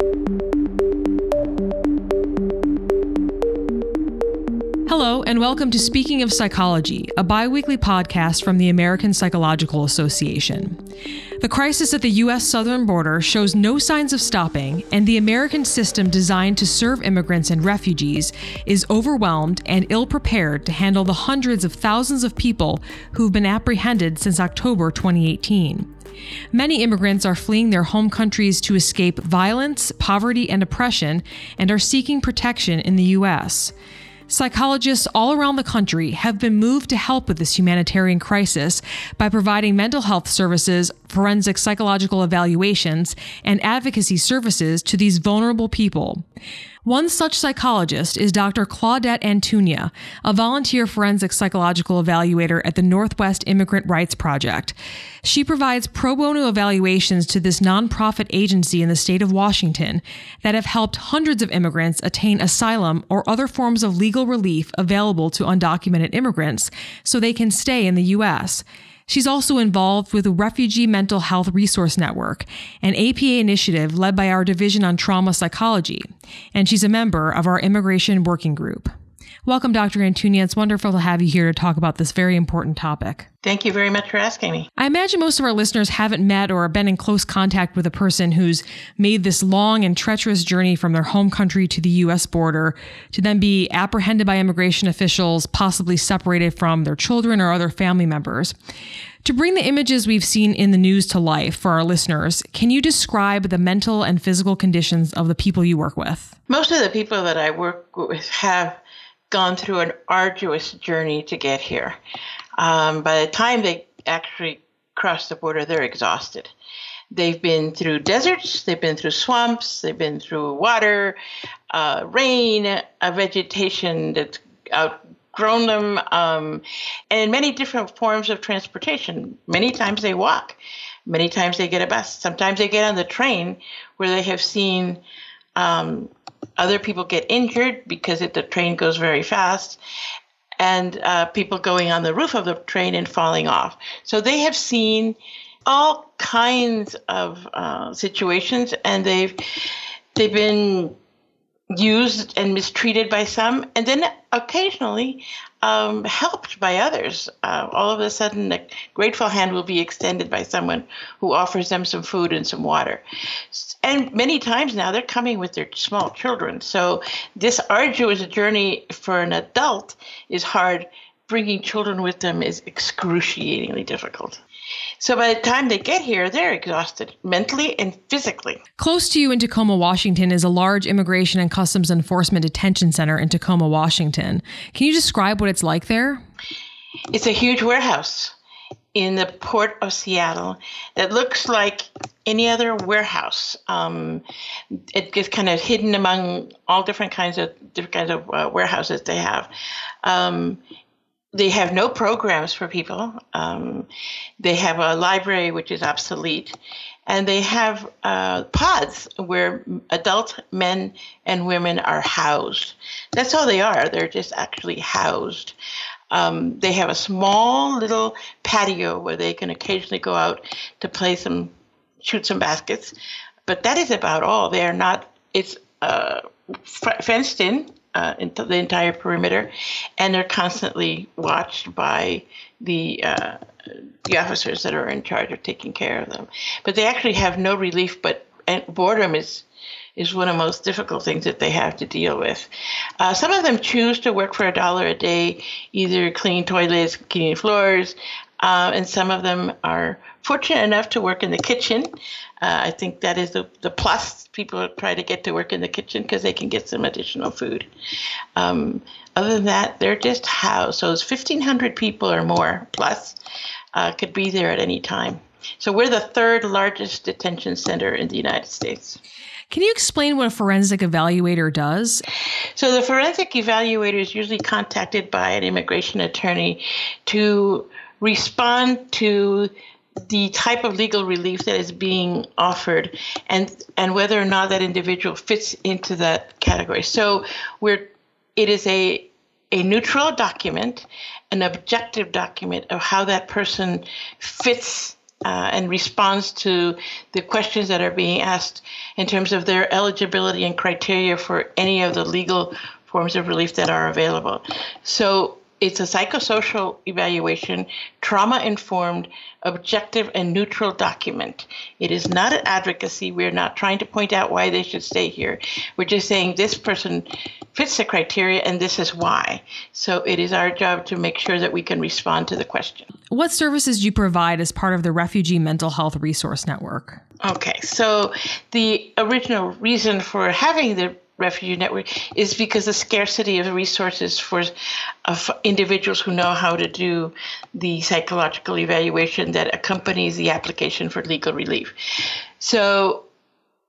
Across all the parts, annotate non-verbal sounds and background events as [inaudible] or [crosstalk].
thank you Hello, and welcome to Speaking of Psychology, a bi weekly podcast from the American Psychological Association. The crisis at the U.S. southern border shows no signs of stopping, and the American system designed to serve immigrants and refugees is overwhelmed and ill prepared to handle the hundreds of thousands of people who've been apprehended since October 2018. Many immigrants are fleeing their home countries to escape violence, poverty, and oppression and are seeking protection in the U.S. Psychologists all around the country have been moved to help with this humanitarian crisis by providing mental health services, forensic psychological evaluations, and advocacy services to these vulnerable people. One such psychologist is Dr. Claudette Antuña, a volunteer forensic psychological evaluator at the Northwest Immigrant Rights Project. She provides pro bono evaluations to this nonprofit agency in the state of Washington that have helped hundreds of immigrants attain asylum or other forms of legal relief available to undocumented immigrants so they can stay in the U.S. She's also involved with the Refugee Mental Health Resource Network, an APA initiative led by our Division on Trauma Psychology, and she's a member of our Immigration Working Group. Welcome, Dr. Antuña. It's wonderful to have you here to talk about this very important topic. Thank you very much for asking me. I imagine most of our listeners haven't met or been in close contact with a person who's made this long and treacherous journey from their home country to the U.S. border to then be apprehended by immigration officials, possibly separated from their children or other family members. To bring the images we've seen in the news to life for our listeners, can you describe the mental and physical conditions of the people you work with? Most of the people that I work with have gone through an arduous journey to get here. Um, by the time they actually cross the border, they're exhausted. They've been through deserts, they've been through swamps, they've been through water, uh, rain, a vegetation that's outgrown them, um, and many different forms of transportation. Many times they walk, many times they get a bus, sometimes they get on the train where they have seen um, other people get injured because it, the train goes very fast, and uh, people going on the roof of the train and falling off. So they have seen all kinds of uh, situations, and they've they've been used and mistreated by some, and then occasionally um, helped by others. Uh, all of a sudden, a grateful hand will be extended by someone who offers them some food and some water. And many times now, they're coming with their small children. So, this arduous journey for an adult is hard. Bringing children with them is excruciatingly difficult. So by the time they get here, they're exhausted mentally and physically. Close to you in Tacoma, Washington is a large immigration and customs enforcement detention center in Tacoma, Washington. Can you describe what it's like there? It's a huge warehouse in the port of Seattle that looks like any other warehouse. Um, it gets kind of hidden among all different kinds of different kinds of uh, warehouses they have. Um, they have no programs for people. Um, they have a library which is obsolete, and they have uh, pods where adult men and women are housed. That's all they are. They're just actually housed. Um, they have a small little patio where they can occasionally go out to play some, shoot some baskets, but that is about all. They are not. It's uh, fenced in uh, the entire perimeter, and they're constantly watched by the uh, the officers that are in charge of taking care of them. But they actually have no relief. But boredom is is one of the most difficult things that they have to deal with. Uh, some of them choose to work for a dollar a day, either cleaning toilets, cleaning floors, uh, and some of them are fortunate enough to work in the kitchen. Uh, I think that is the, the plus. People try to get to work in the kitchen because they can get some additional food. Um, other than that, they're just housed. So it's 1,500 people or more plus uh, could be there at any time. So we're the third largest detention center in the United States. Can you explain what a forensic evaluator does? So, the forensic evaluator is usually contacted by an immigration attorney to respond to the type of legal relief that is being offered and and whether or not that individual fits into that category so we're it is a a neutral document an objective document of how that person fits uh, and responds to the questions that are being asked in terms of their eligibility and criteria for any of the legal forms of relief that are available. So it's a psychosocial evaluation, trauma informed, objective, and neutral document. It is not an advocacy. We're not trying to point out why they should stay here. We're just saying this person fits the criteria and this is why. So it is our job to make sure that we can respond to the question. What services do you provide as part of the Refugee Mental Health Resource Network? Okay, so the original reason for having the refugee network is because the scarcity of resources for of individuals who know how to do the psychological evaluation that accompanies the application for legal relief. So,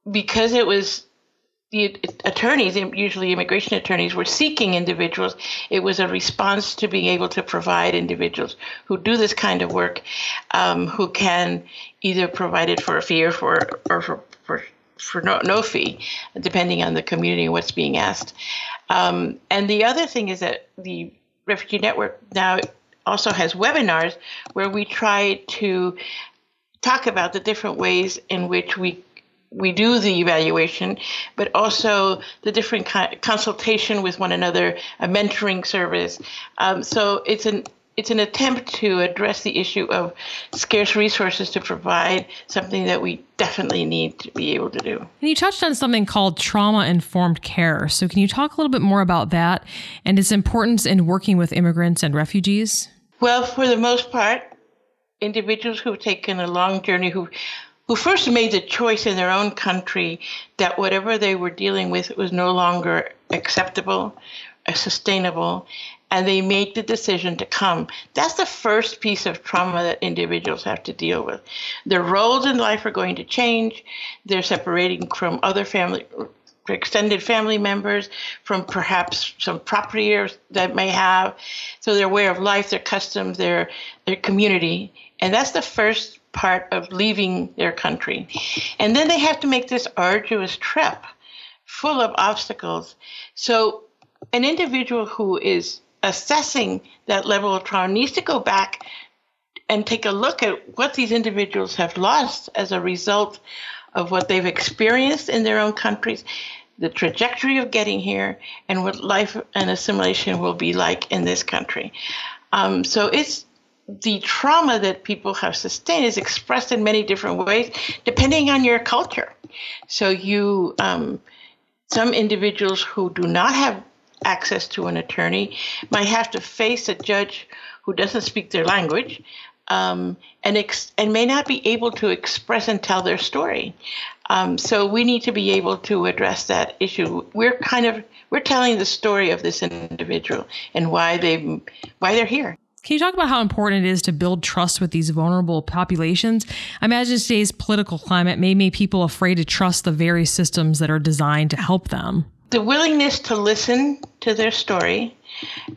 because it was the attorneys, usually immigration attorneys, were seeking individuals. It was a response to being able to provide individuals who do this kind of work, um, who can either provide it for a fee or for or for, for for no, no fee, depending on the community and what's being asked. Um, and the other thing is that the Refugee Network now also has webinars where we try to talk about the different ways in which we we do the evaluation, but also the different consultation with one another, a mentoring service. Um, so it's an it's an attempt to address the issue of scarce resources to provide something that we definitely need to be able to do. And you touched on something called trauma informed care. So, can you talk a little bit more about that and its importance in working with immigrants and refugees? Well, for the most part, individuals who've taken a long journey, who who first made the choice in their own country that whatever they were dealing with was no longer acceptable, sustainable, and they make the decision to come. That's the first piece of trauma that individuals have to deal with. Their roles in life are going to change. They're separating from other family extended family members, from perhaps some property that may have. So their way of life, their customs, their their community. And that's the first part of leaving their country. And then they have to make this arduous trip full of obstacles. So an individual who is assessing that level of trauma needs to go back and take a look at what these individuals have lost as a result of what they've experienced in their own countries, the trajectory of getting here, and what life and assimilation will be like in this country. Um, so it's the trauma that people have sustained is expressed in many different ways depending on your culture. So you, um, some individuals who do not have access to an attorney, might have to face a judge who doesn't speak their language, um, and ex- and may not be able to express and tell their story. Um, so we need to be able to address that issue. We're kind of we're telling the story of this individual and why they why they're here. Can you talk about how important it is to build trust with these vulnerable populations? I imagine today's political climate may make people afraid to trust the very systems that are designed to help them the willingness to listen to their story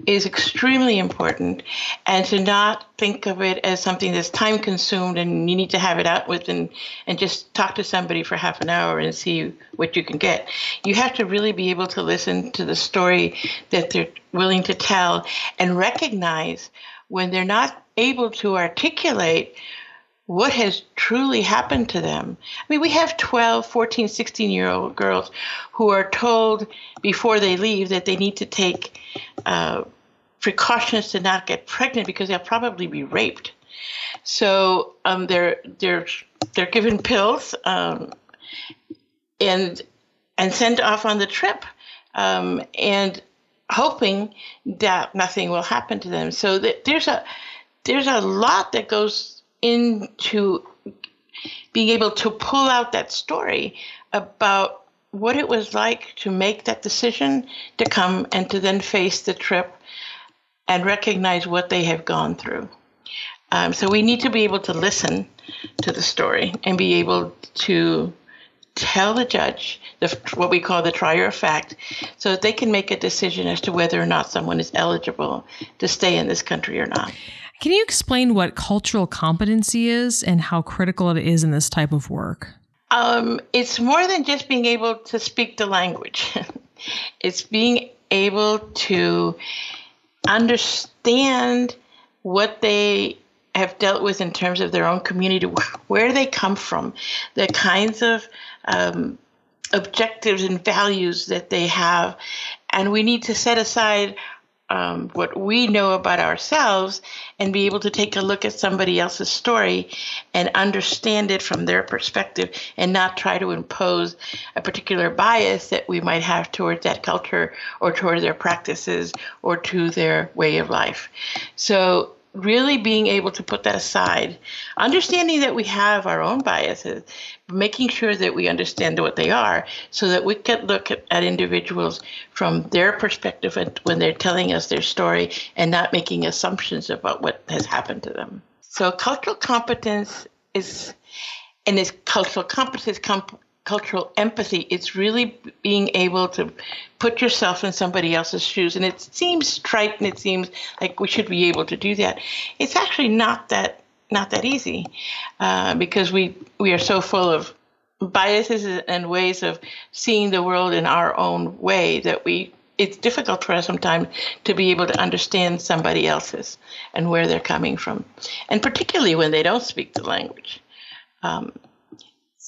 is extremely important and to not think of it as something that's time consumed and you need to have it out with and, and just talk to somebody for half an hour and see what you can get. You have to really be able to listen to the story that they're willing to tell and recognize when they're not able to articulate what has truly happened to them. I mean, we have 12, 14, 16 year old girls who are told before they leave that they need to take uh, precautions to not get pregnant because they'll probably be raped. So um, they're they're they're given pills um, and and sent off on the trip um, and hoping that nothing will happen to them. So that there's a there's a lot that goes into being able to pull out that story about what it was like to make that decision to come and to then face the trip and recognize what they have gone through. Um, so we need to be able to listen to the story and be able to tell the judge the, what we call the trier of fact so that they can make a decision as to whether or not someone is eligible to stay in this country or not. Can you explain what cultural competency is and how critical it is in this type of work? Um, it's more than just being able to speak the language, [laughs] it's being able to understand what they have dealt with in terms of their own community, [laughs] where they come from, the kinds of um, objectives and values that they have. And we need to set aside um, what we know about ourselves and be able to take a look at somebody else's story and understand it from their perspective and not try to impose a particular bias that we might have towards that culture or towards their practices or to their way of life. So really being able to put that aside, understanding that we have our own biases, making sure that we understand what they are so that we can look at, at individuals from their perspective when they're telling us their story and not making assumptions about what has happened to them. So cultural competence is and this cultural competence comp- cultural empathy it's really being able to put yourself in somebody else's shoes. And it seems trite and it seems like we should be able to do that. It's actually not that not that easy uh, because we we are so full of biases and ways of seeing the world in our own way that we it's difficult for us sometimes to be able to understand somebody else's and where they're coming from. And particularly when they don't speak the language. Um,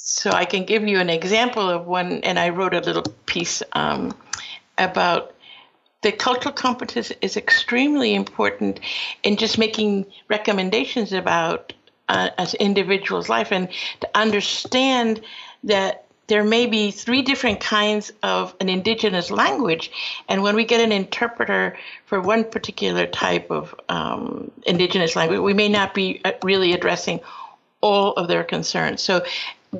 so I can give you an example of one, and I wrote a little piece um, about the cultural competence is extremely important in just making recommendations about uh, an individual's life and to understand that there may be three different kinds of an indigenous language. And when we get an interpreter for one particular type of um, indigenous language, we may not be uh, really addressing all of their concerns. So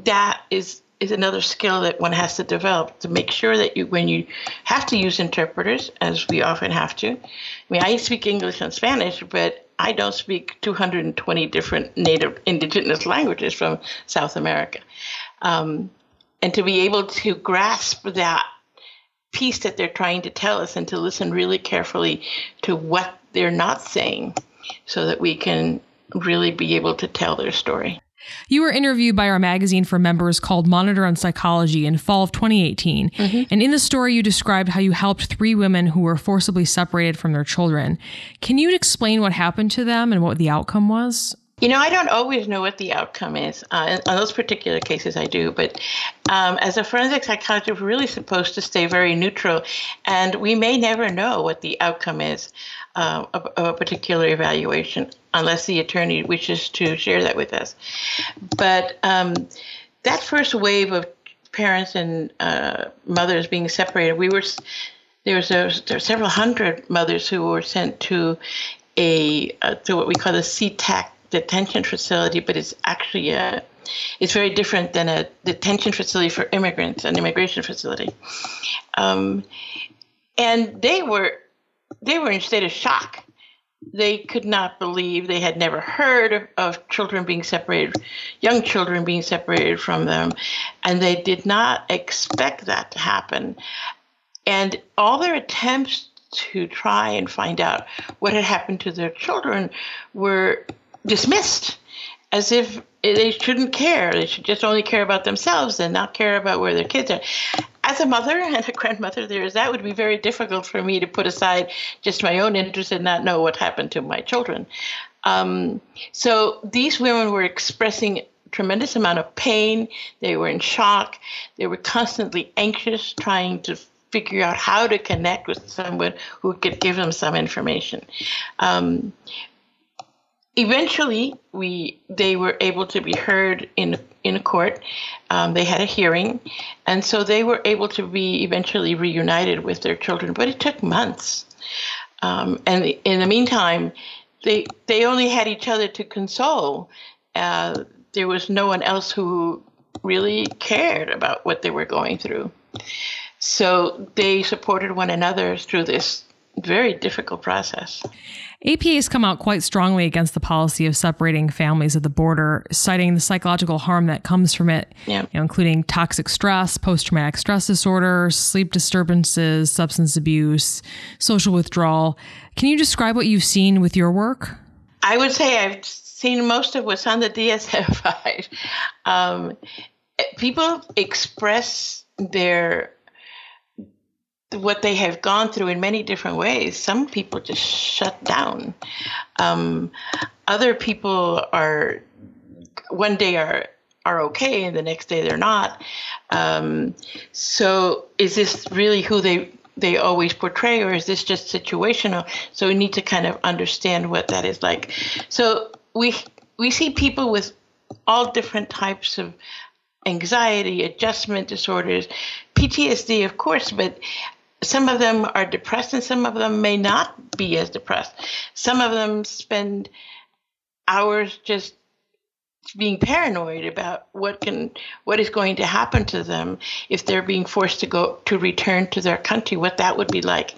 that is is another skill that one has to develop to make sure that you when you have to use interpreters as we often have to i mean i speak english and spanish but i don't speak 220 different native indigenous languages from south america. Um, and to be able to grasp that piece that they're trying to tell us and to listen really carefully to what they're not saying so that we can really be able to tell their story you were interviewed by our magazine for members called Monitor on Psychology in fall of 2018. Mm-hmm. And in the story, you described how you helped three women who were forcibly separated from their children. Can you explain what happened to them and what the outcome was? You know, I don't always know what the outcome is. Uh, in, those particular cases, I do. But um, as a forensic psychologist, we're really supposed to stay very neutral, and we may never know what the outcome is uh, of, of, a particular evaluation unless the attorney wishes to share that with us. But um, that first wave of parents and uh, mothers being separated, we were there was, there was several hundred mothers who were sent to a uh, to what we call the SeaTac detention facility, but it's actually a it's very different than a detention facility for immigrants, an immigration facility. Um, and they were they were in a state of shock. They could not believe they had never heard of children being separated, young children being separated from them, and they did not expect that to happen. And all their attempts to try and find out what had happened to their children were dismissed as if they shouldn't care. They should just only care about themselves and not care about where their kids are. As a mother [laughs] and a grandmother, there is that would be very difficult for me to put aside just my own interest and not know what happened to my children. Um, so these women were expressing tremendous amount of pain. They were in shock. They were constantly anxious, trying to figure out how to connect with someone who could give them some information. Um, eventually we they were able to be heard in in court. Um, they had a hearing and so they were able to be eventually reunited with their children but it took months. Um, and in the meantime they they only had each other to console. Uh, there was no one else who really cared about what they were going through. So they supported one another through this very difficult process. APA has come out quite strongly against the policy of separating families at the border, citing the psychological harm that comes from it, yeah. you know, including toxic stress, post traumatic stress disorder, sleep disturbances, substance abuse, social withdrawal. Can you describe what you've seen with your work? I would say I've seen most of what's on the DSM-5. [laughs] Um, people express their what they have gone through in many different ways. Some people just shut down. Um, other people are one day are are okay and the next day they're not. Um, so is this really who they they always portray, or is this just situational? So we need to kind of understand what that is like. So we we see people with all different types of anxiety, adjustment disorders, PTSD, of course, but some of them are depressed and some of them may not be as depressed. Some of them spend hours just being paranoid about what can what is going to happen to them. If they're being forced to go to return to their country what that would be like.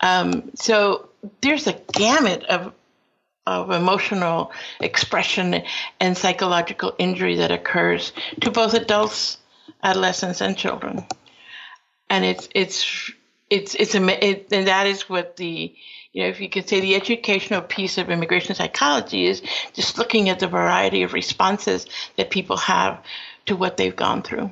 Um, so there's a gamut of of emotional expression and psychological injury that occurs to both adults adolescents and children. And it's it's it's it's a it, and that is what the you know, if you could say the educational piece of immigration psychology is just looking at the variety of responses that people have to what they've gone through.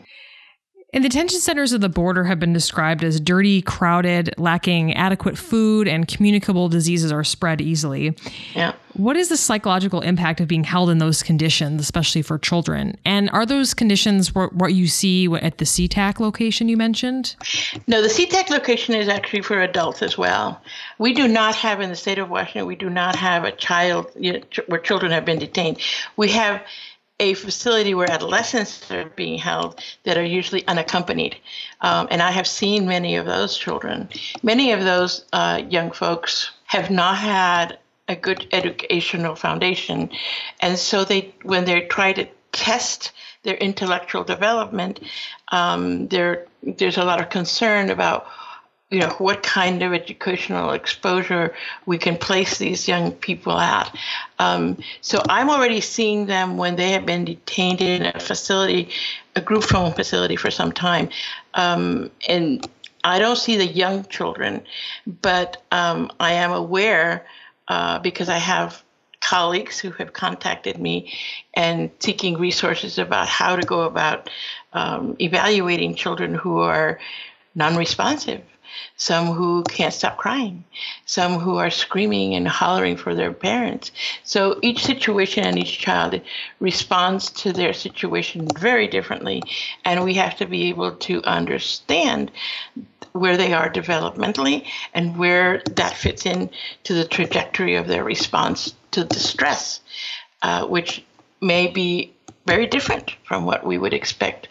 And the detention centers of the border have been described as dirty, crowded, lacking adequate food, and communicable diseases are spread easily. Yeah. What is the psychological impact of being held in those conditions, especially for children? And are those conditions what you see at the SeaTac location you mentioned? No, the SeaTac location is actually for adults as well. We do not have in the state of Washington, we do not have a child you know, where children have been detained. We have a facility where adolescents are being held that are usually unaccompanied. Um, and I have seen many of those children. Many of those uh, young folks have not had a good educational foundation. And so they, when they try to test their intellectual development, um, there's a lot of concern about you know what kind of educational exposure we can place these young people at. Um, so I'm already seeing them when they have been detained in a facility, a group home facility for some time, um, and I don't see the young children, but um, I am aware uh, because I have colleagues who have contacted me and seeking resources about how to go about um, evaluating children who are non-responsive some who can't stop crying, some who are screaming and hollering for their parents. So each situation and each child responds to their situation very differently, and we have to be able to understand where they are developmentally and where that fits in to the trajectory of their response to distress, uh, which may be very different from what we would expect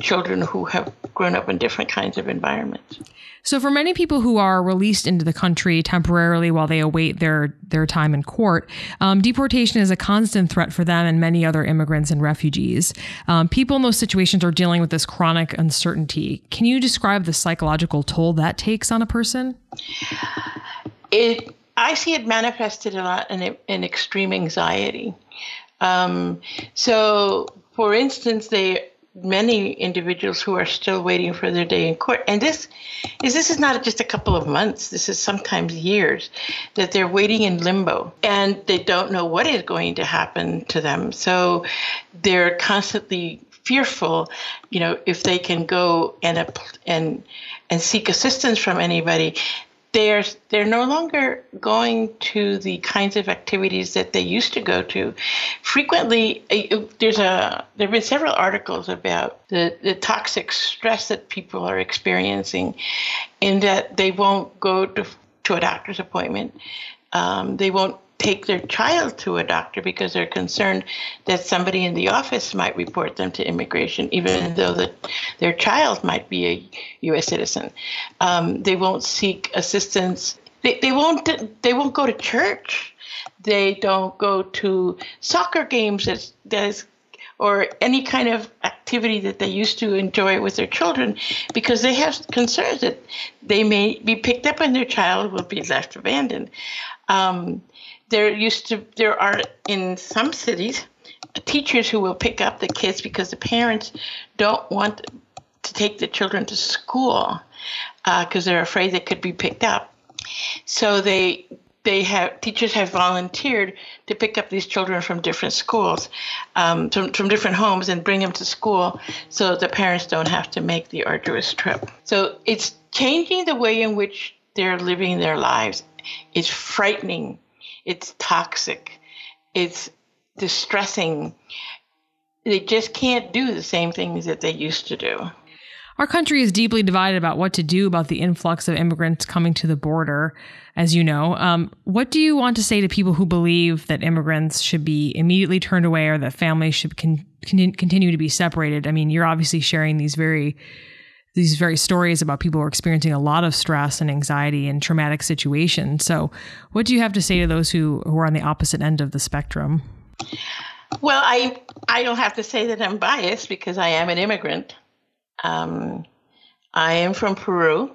children who have grown up in different kinds of environments. So, for many people who are released into the country temporarily while they await their their time in court, um, deportation is a constant threat for them and many other immigrants and refugees. Um, people in those situations are dealing with this chronic uncertainty. Can you describe the psychological toll that takes on a person? It, I see it manifested a lot in, in extreme anxiety. Um, so, for instance, they many individuals who are still waiting for their day in court and this is this is not just a couple of months this is sometimes years that they're waiting in limbo and they don't know what is going to happen to them. So they're constantly fearful you know if they can go and and and seek assistance from anybody they're they're no longer going to the kinds of activities that they used to go to. Frequently, there's a there have been several articles about the, the toxic stress that people are experiencing, in that they won't go to to a doctor's appointment. Um, they won't take their child to a doctor because they're concerned that somebody in the office might report them to immigration, even though the, their child might be a U.S. citizen. Um, they won't seek assistance. They, they won't. They won't go to church. They don't go to soccer games that that is or any kind of activity that they used to enjoy with their children because they have concerns that they may be picked up and their child will be left abandoned. Um, there used to there are in some cities teachers who will pick up the kids because the parents don't want to take the children to school because uh, they're afraid they could be picked up. So they they have teachers have volunteered to pick up these children from different schools, um, from, from different homes, and bring them to school so the parents don't have to make the arduous trip. So it's changing the way in which they're living their lives. It's frightening it's toxic. it's distressing. They just can't do the same things that they used to do. Our country is deeply divided about what to do about the influx of immigrants coming to the border, as you know. Um, what do you want to say to people who believe that immigrants should be immediately turned away or that families should con- con- continue to be separated? I mean, you're obviously sharing these very these very stories about people who are experiencing a lot of stress and anxiety and traumatic situations. So, what do you have to say to those who, who are on the opposite end of the spectrum? Well, I I don't have to say that I'm biased because I am an immigrant. Um, I am from Peru,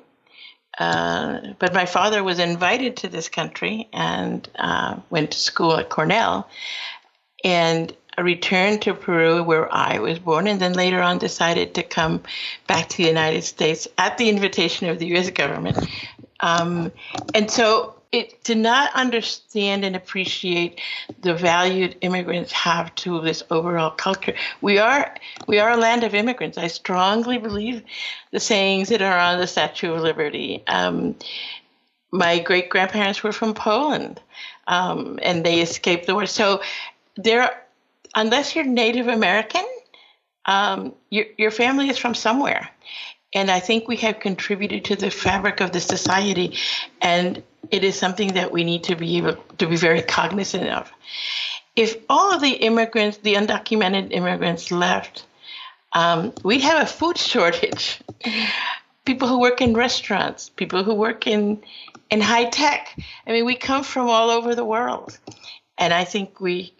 uh, but my father was invited to this country and uh, went to school at Cornell, and returned to Peru where I was born, and then later on decided to come back to the United States at the invitation of the U.S. government. Um, and so it to not understand and appreciate the value immigrants have to this overall culture. We are we are a land of immigrants. I strongly believe the sayings that are on the Statue of Liberty. Um, my great grandparents were from Poland, um, and they escaped the war. So there, unless you're Native American, um, your your family is from somewhere. And I think we have contributed to the fabric of the society, and it is something that we need to be able to be very cognizant of. If all of the immigrants, the undocumented immigrants, left, um, we'd have a food shortage. people who work in restaurants, people who work in in high tech. I mean, we come from all over the world, and I think we,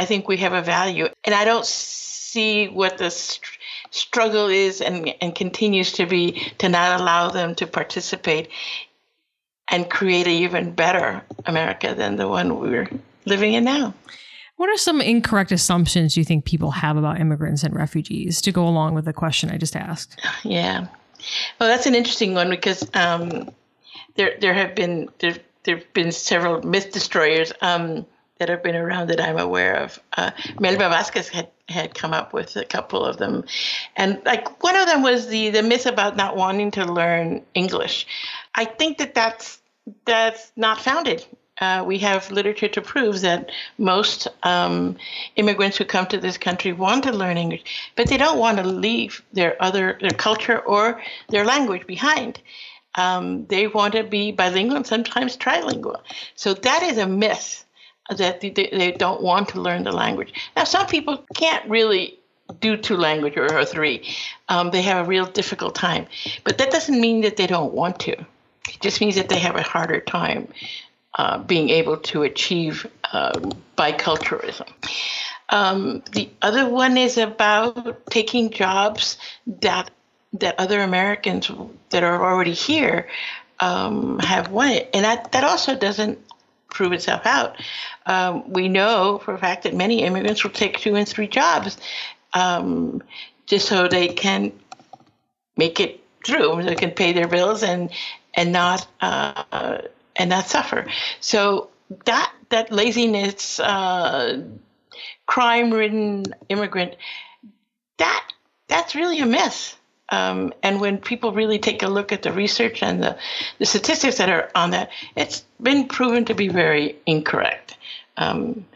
I think we have a value. And I don't see what the st- struggle is and and continues to be to not allow them to participate and create an even better America than the one we're living in now. What are some incorrect assumptions you think people have about immigrants and refugees to go along with the question I just asked? [sighs] Yeah. Well, that's an interesting one because um, there there have been there there've been several myth destroyers um, that have been around that I'm aware of. Uh, Melba Vasquez had had come up with a couple of them, and like one of them was the the myth about not wanting to learn English. I think that that's that's not founded. Uh, we have literature to prove that most um, immigrants who come to this country want to learn English, but they don't want to leave their other their culture or their language behind. Um, they want to be bilingual and sometimes trilingual. So that is a myth that they, they don't want to learn the language. Now, some people can't really do two language or, or three. Um, they have a real difficult time, but that doesn't mean that they don't want to. It just means that they have a harder time uh, being able to achieve um, biculturalism. Um, the other one is about taking jobs that that other Americans that are already here um, have wanted, and that that also doesn't prove itself out. Um, we know for a fact that many immigrants will take two and three jobs um, just so they can make it through, they can pay their bills and and not uh, and not suffer. So that that laziness, uh, crime-ridden immigrant, that that's really a myth. Um, and when people really take a look at the research and the, the statistics that are on that, it's been proven to be very incorrect. Um,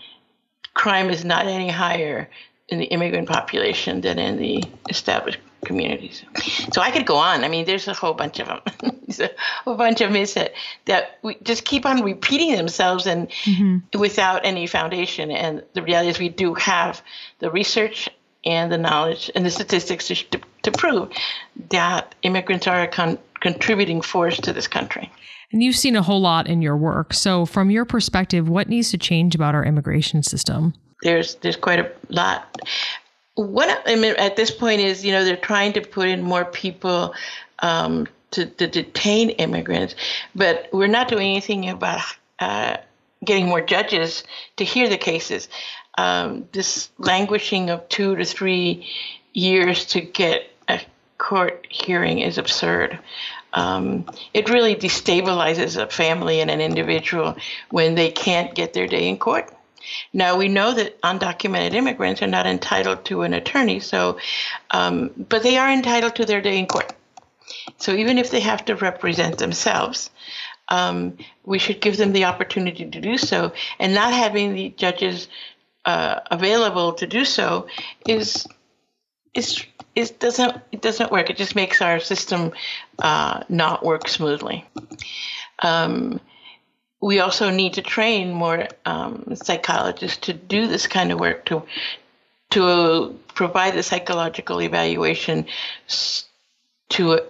crime is not any higher in the immigrant population than in the established communities. So I could go on. I mean, there's a whole bunch of them. [laughs] there's a whole bunch of myths that, that we just keep on repeating themselves and mm-hmm. without any foundation. And the reality is, we do have the research and the knowledge and the statistics to, to, to prove that immigrants are a con- contributing force to this country. And you've seen a whole lot in your work. So, from your perspective, what needs to change about our immigration system? There's there's quite a lot what I mean at this point is, you know, they're trying to put in more people um, to, to, detain immigrants, but we're not doing anything about uh, getting more judges to hear the cases. Um, this languishing of two to three years to get a court hearing is absurd. Um, it really destabilizes a family and an individual when they can't get their day in court. Now we know that undocumented immigrants are not entitled to an attorney, so um, but they are entitled to their day in court. So even if they have to represent themselves, um, we should give them the opportunity to do so. And not having the judges uh, available to do so is is it doesn't it doesn't work. It just makes our system uh, not work smoothly. Um, we also need to train more um, psychologists to do this kind of work to to provide the psychological evaluation to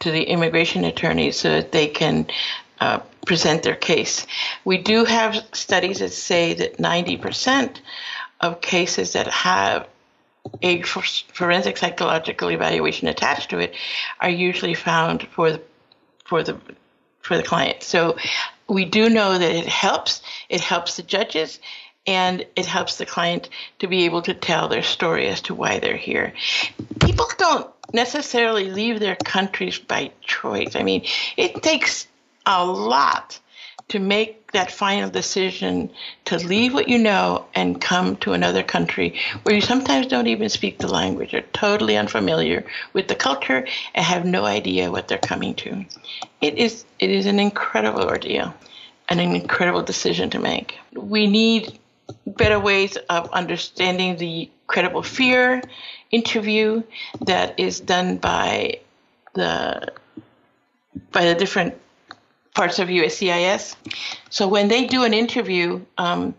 to the immigration attorneys so that they can uh, present their case. We do have studies that say that 90% of cases that have a forensic psychological evaluation attached to it are usually found for the for the for the client. So we do know that it helps. It helps the judges and it helps the client to be able to tell their story as to why they're here. People don't necessarily leave their countries by choice. I mean, it takes a lot to make that final decision to leave what you know and come to another country where you sometimes don't even speak the language, are totally unfamiliar with the culture, and have no idea what they're coming to. It is it is an incredible ordeal and an incredible decision to make. We need better ways of understanding the credible fear interview that is done by the by the different parts of USCIS. So when they do an interview, um,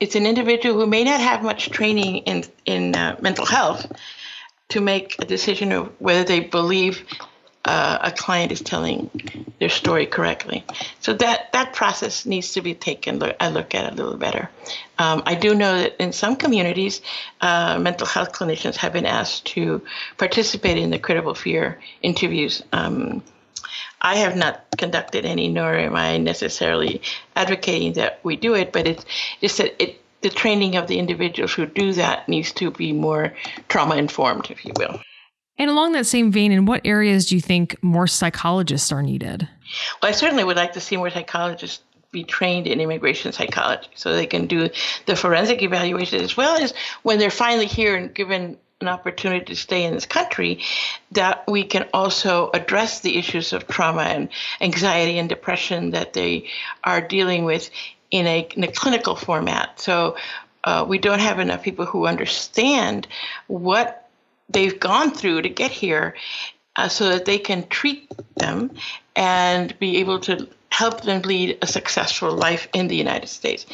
it's an individual who may not have much training in in uh, mental health to make a decision of whether they believe uh, a client is telling their story correctly. So that that process needs to be taken a look at a little better. Um, I do know that in some communities, uh, mental health clinicians have been asked to participate in the credible fear interviews. Um, I have not conducted any, nor am I necessarily advocating that we do it, but it's just that it, the training of the individuals who do that needs to be more trauma informed, if you will. And along that same vein, in what areas do you think more psychologists are needed? Well, I certainly would like to see more psychologists be trained in immigration psychology so they can do the forensic evaluation as well as when they're finally here and given an opportunity to stay in this country, that we can also address the issues of trauma and anxiety and depression that they are dealing with in a, in a clinical format. So uh, we don't have enough people who understand what they've gone through to get here uh, so that they can treat them and be able to help them lead a successful life in the United States.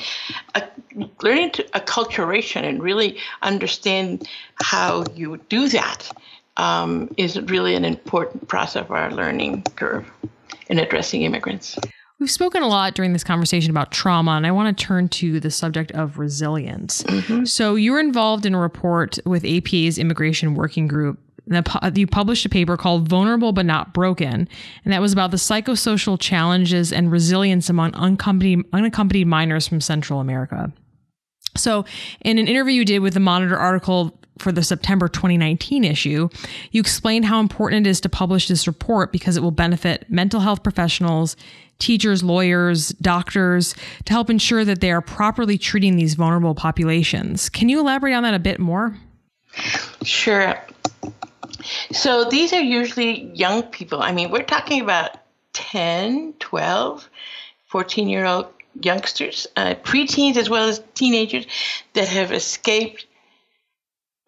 learning to acculturation and really understand how you do that um, is really an important process of our learning curve in addressing immigrants. We've spoken a lot during this conversation about trauma, and I want to turn to the subject of resilience. Mm-hmm. So, you were involved in a report with APA's Immigration Working Group Uh, you published a paper called Vulnerable But Not Broken, and that was about the psychosocial challenges and resilience among unaccompanied, unaccompanied minors from Central America. So, in an interview you did with the Monitor article for the September 2019 issue, you explained how important it is to publish this report because it will benefit mental health professionals, teachers, lawyers, doctors to help ensure that they are properly treating these vulnerable populations. Can you elaborate on that a bit more? Sure. So these are usually young people. I mean, we're talking about 10, 12, 14 year old youngsters, uh, preteens as well as teenagers that have escaped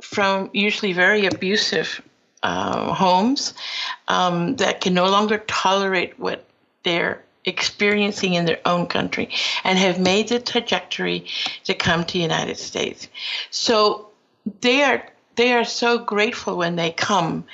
from usually very abusive uh, homes um, that can no longer tolerate what they're experiencing in their own country and have made the trajectory to come to the United States. So they are they are so grateful when they come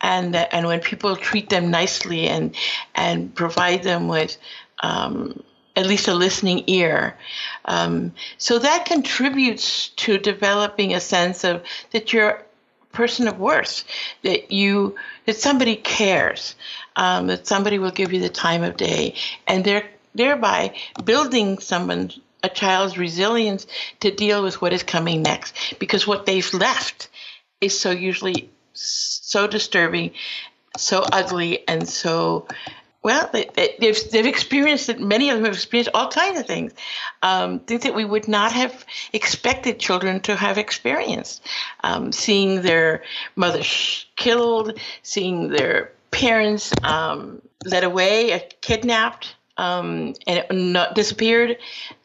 and and when people treat them nicely and and provide them with um, at least a listening ear. Um, so that contributes to developing a sense of that you're a person of worth, that you that somebody cares, um, that somebody will give you the time of day, and they're thereby building someone a child's resilience to deal with what is coming next because what they've left is so usually so disturbing, so ugly, and so well, they, have they've experienced it. Many of them have experienced all kinds of things, um, things that we would not have expected children to have experienced. Um, seeing their mother killed, seeing their parents um, led away, uh, kidnapped, um, and not disappeared,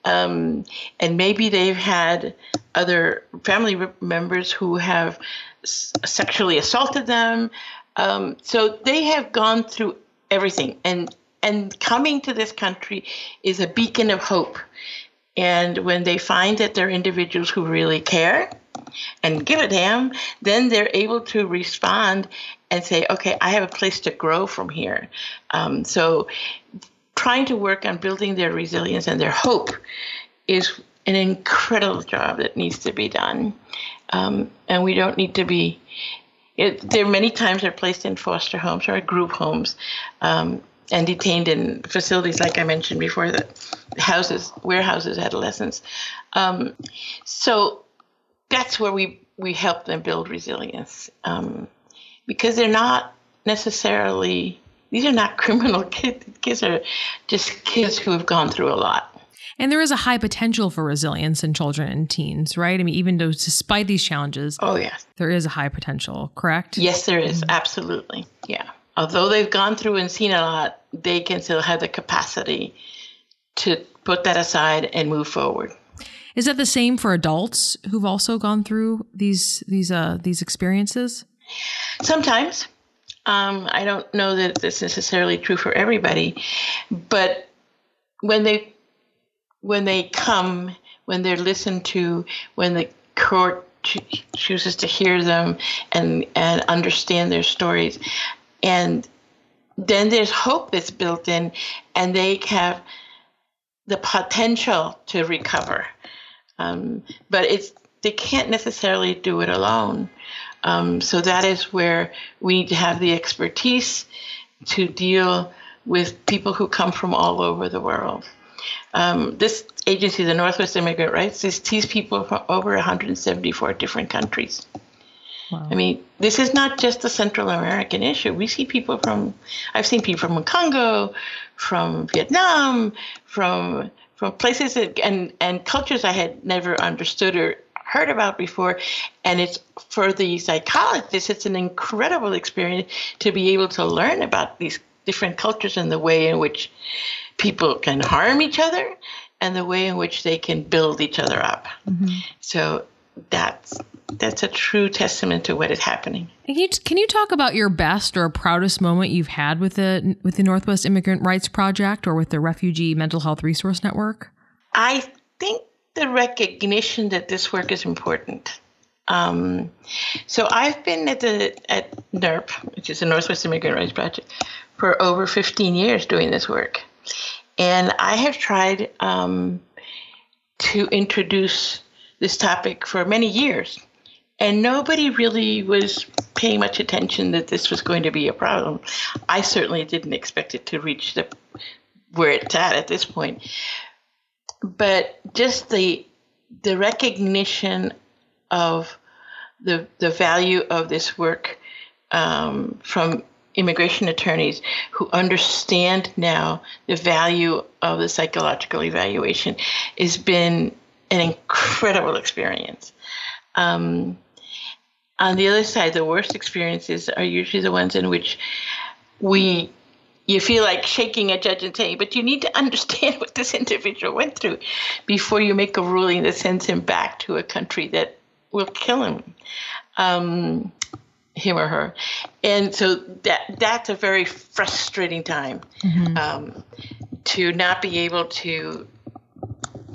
um, and maybe they've had other family members who have s- sexually assaulted them. Um, so they have gone through everything, and and coming to this country is a beacon of hope. And when they find that they're individuals who really care and give a damn, then they're able to respond and say, okay, I have a place to grow from here. Um, so trying to work on building their resilience and their hope is an incredible job that needs to be done. Um, and we don't need to be, it, there are many times they're placed in foster homes or group homes. Um, and detained in facilities like I mentioned before, the houses, warehouses, adolescents. Um, so that's where we we help them build resilience um, because they're not necessarily these are not [laughs] criminal kids. Kids are just kids who have gone through a lot. And there is a high potential for resilience in children and teens, right? I mean, even though despite these challenges, oh yes, there is a high potential. Correct? Yes, there is. Absolutely, yeah although they've gone through and seen a lot, they can still have the capacity to put that aside and move forward. Is that the same for adults who've also gone through these these uh, these experiences? Sometimes. Um, I don't know that it's necessarily true for everybody, but when they when they come, when they're listened to, when the court chooses to hear them and and understand their stories, and then there's hope that's built in and they have the potential to recover. Um, but it's they can't necessarily do it alone um, so that is where we need to have the expertise to deal with people who come from all over the world um, this agency the northwest immigrant rights is sees people from over 174 different countries Wow. I mean, this is not just a Central American issue. We see people from, I've seen people from Congo, from Vietnam, from from places that, and and cultures I had never understood or heard about before. And it's for the psychologists, it's an incredible experience to be able to learn about these different cultures and the way in which people can harm each other and the way in which they can build each other up. Mm-hmm. So that's that's a true testament to what is happening. Can you, can you talk about your best or proudest moment you've had with the with the Northwest Immigrant Rights Project or with the Refugee Mental Health Resource Network? I think the recognition that this work is important. Um, so I've been at the at NIRP, which is the Northwest Immigrant Rights Project, for over 15 years doing this work, and I have tried um, to introduce this topic for many years. And nobody really was paying much attention that this was going to be a problem. I certainly didn't expect it to reach the where it's at at this point. But just the the recognition of the the value of this work um, from immigration attorneys who understand now the value of the psychological evaluation has been an incredible experience. Um, on the other side, the worst experiences are usually the ones in which we you feel like shaking a judge and saying, but you need to understand [laughs] what this individual went through before you make a ruling that sends him back to a country that will kill him, um, him or her. And so that that's a very frustrating time mm-hmm. um, to not be able to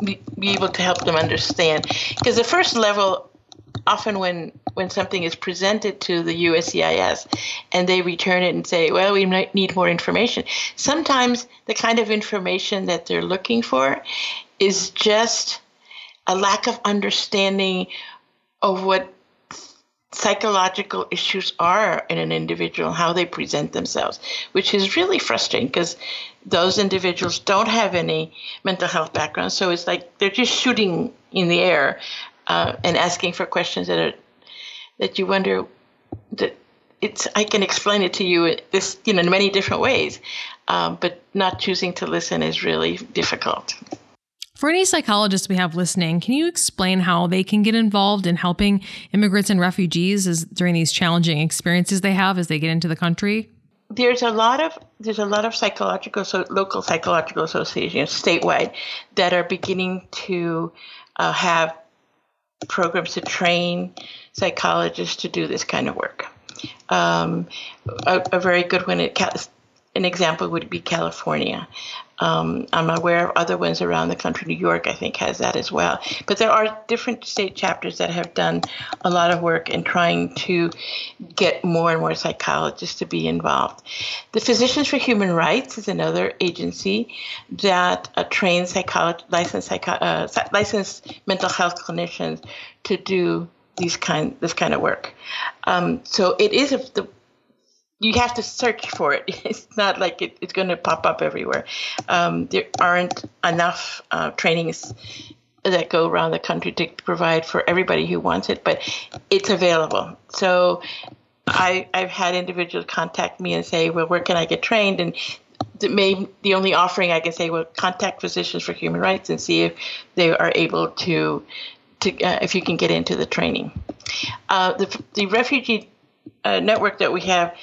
be, be able to help them understand. Because the first level, often when when something is presented to the USCIS and they return it and say, well, we might need more information, sometimes the kind of information that they're looking for is just a lack of understanding of what psychological issues are in an individual, how they present themselves, which is really frustrating because those individuals don't have any mental health background. So it's like they're just shooting in the air uh, and asking for questions that are that you wonder that it's I can explain it to you this you know in many different ways, um, but not choosing to listen is really difficult. For any psychologists we have listening, can you explain how they can get involved in helping immigrants and refugees as, during these challenging experiences they have as they get into the country? there's a lot of there's a lot of psychological so local psychological associations statewide that are beginning to uh, have programs to train psychologists to do this kind of work. Um, a, a, very good one, an example would be California. Um, I'm aware of other ones around the country. New York, I think, has that as well. But there are different state chapters that have done a lot of work in trying to get more and more psychologists to be involved. The Physicians for Human Rights is another agency that uh, trains licensed, psycho- uh, licensed mental health clinicians to do these kind this kind of work. Um, so it is a, the you have to search for it. [laughs] It's not like it, it's going to pop up everywhere. Um, there aren't enough uh, trainings that go around the country to provide for everybody who wants it, but it's available. So I, I've had individuals contact me and say, well, where can I get trained? And the, the only offering I can say, well, contact Physicians for Human Rights and see if they are able to, to uh, if you can get into the training. Uh, the, the refugee uh, network that we have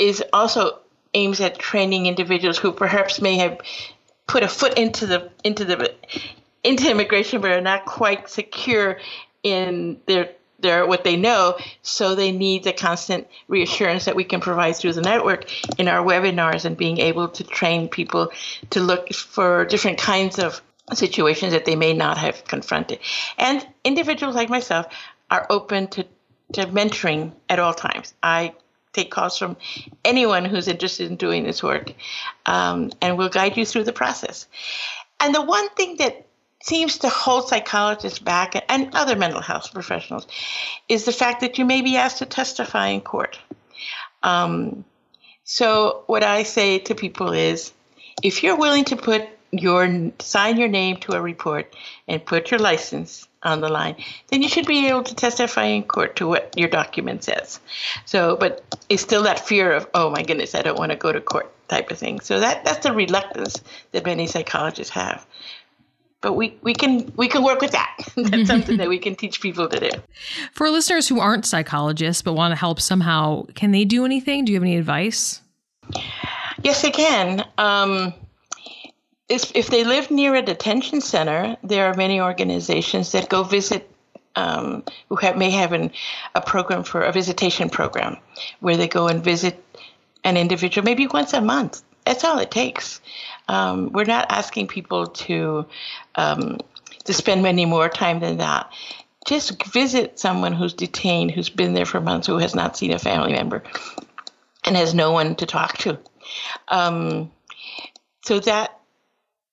is also aims at training individuals who perhaps may have put a foot into the into the into immigration but are not quite secure in their their what they know. So they need the constant reassurance that we can provide through the network in our webinars and being able to train people to look for different kinds of situations that they may not have confronted. And individuals like myself are open to to mentoring at all times. I take calls from anyone who's interested in doing this work, um, and we'll guide you through the process. And the one thing that seems to hold psychologists back and other mental health professionals is the fact that you may be asked to testify in court. Um, so, what I say to people is if you're willing to put your sign your name to a report and put your license on the line, then you should be able to testify in court to what your document says. So, but it's still that fear of, oh my goodness, I don't want to go to court type of thing. So that that's the reluctance that many psychologists have. But we, we can we can work with that. [laughs] that's something that we can teach people to do. For listeners who aren't psychologists but want to help somehow, can they do anything? Do you have any advice? Yes, they can. Um, if they live near a detention center, there are many organizations that go visit um, who have, may have an, a program for a visitation program where they go and visit an individual maybe once a month. That's all it takes. Um, we're not asking people to um, to spend any more time than that. Just visit someone who's detained, who's been there for months, who has not seen a family member, and has no one to talk to. Um, so that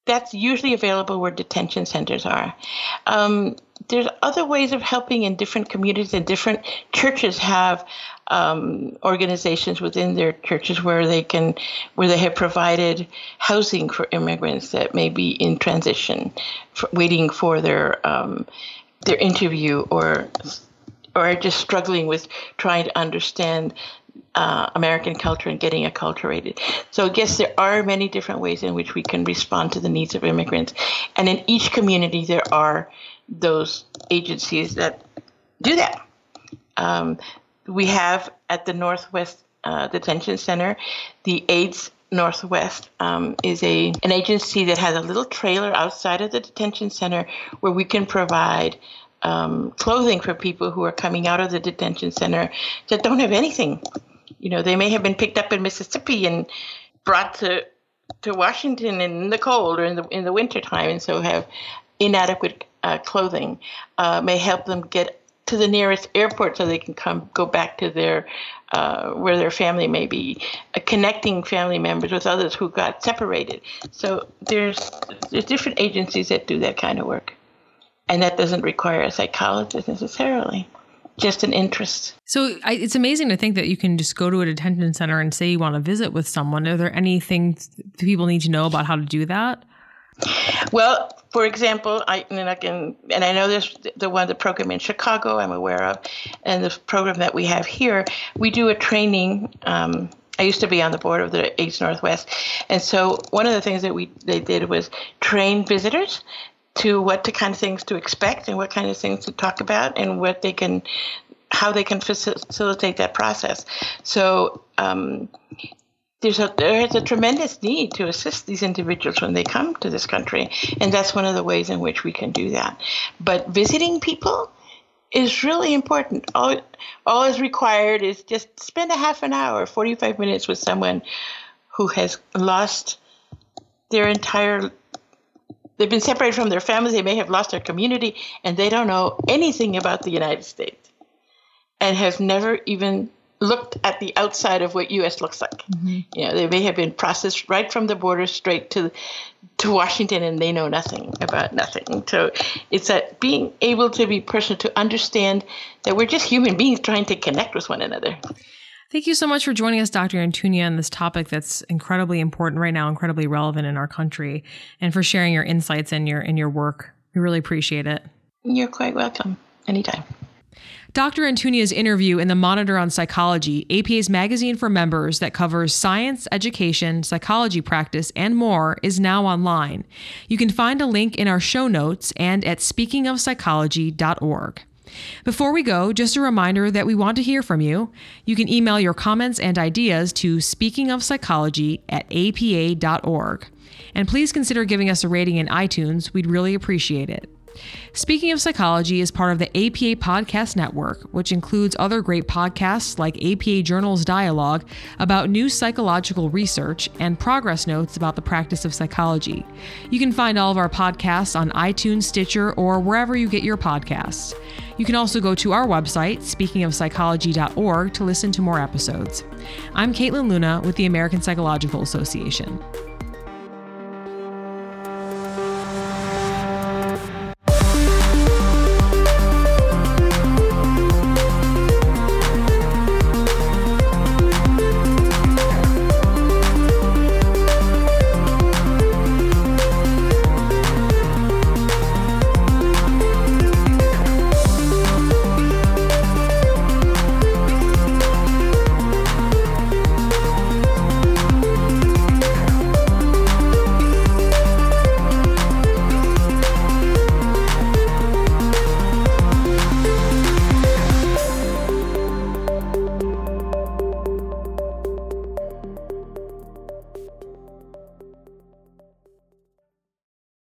that's usually available where detention centers are. Um, there's other ways of helping in different communities, and different churches have um, organizations within their churches where they can, where they have provided housing for immigrants that may be in transition, for, waiting for their um, their interview or or just struggling with trying to understand uh, American culture and getting acculturated. So guess there are many different ways in which we can respond to the needs of immigrants. And in each community, there are those agencies that do that. Um, we have at the Northwest uh, Detention Center, the AIDS Northwest um, is a an agency that has a little trailer outside of the detention center where we can provide um, clothing for people who are coming out of the detention center that don't have anything you know, they may have been picked up in Mississippi and brought to to Washington in the cold or in the in the wintertime, and so have inadequate uh, clothing. Uh, may help them get to the nearest airport so they can come go back to their uh, where their family may be, connecting family members with others who got separated. So there's there's different agencies that do that kind of work, and that doesn't require a psychologist necessarily just an interest. So I, it's amazing to think that you can just go to a detention center and say you want to visit with someone. Are there any things people need to know about how to do that? Well, for example, I and I can and I know there's the one the program in Chicago I'm aware of, and the program that we have here. We do a training. Um, I used to be on the board of the AIDS Northwest, and so one of the things that we they did was train visitors to what to kind of things to expect and what kind of things to talk about and what they can how they can facilitate that process. So um, there's a there is a tremendous need to assist these individuals when they come to this country, and that's one of the ways in which we can do that. But visiting people is really important. All all is required is just spend a half an hour, 45 minutes with someone who has lost their entire they've been separated from their families, they may have lost their community and they don't know anything about the United States and have never even looked at the outside of what US looks like. Mm-hmm. You know, they may have been processed right from the border straight to to Washington and they know nothing about nothing. So it's that being able to be personal to understand that we're just human beings trying to connect with one another. Thank you so much for joining us, Dr. Antuña, on this topic that's incredibly important right now, incredibly relevant in our country, and for sharing your insights and your and your work. We really appreciate it. You're quite welcome. Anytime. Dr. Antuña's interview in the Monitor on Psychology, APA's magazine for members that covers science, education, psychology practice, and more, is now online. You can find a link in our show notes and at speakingofpsychology.org. Before we go, just a reminder that we want to hear from you. You can email your comments and ideas to speakingofpsychology at apa.org. And please consider giving us a rating in iTunes. We'd really appreciate it. Speaking of Psychology is part of the APA Podcast Network, which includes other great podcasts like APA Journals Dialogue about new psychological research and progress notes about the practice of psychology. You can find all of our podcasts on iTunes, Stitcher, or wherever you get your podcasts. You can also go to our website, speakingofpsychology.org, to listen to more episodes. I'm Caitlin Luna with the American Psychological Association.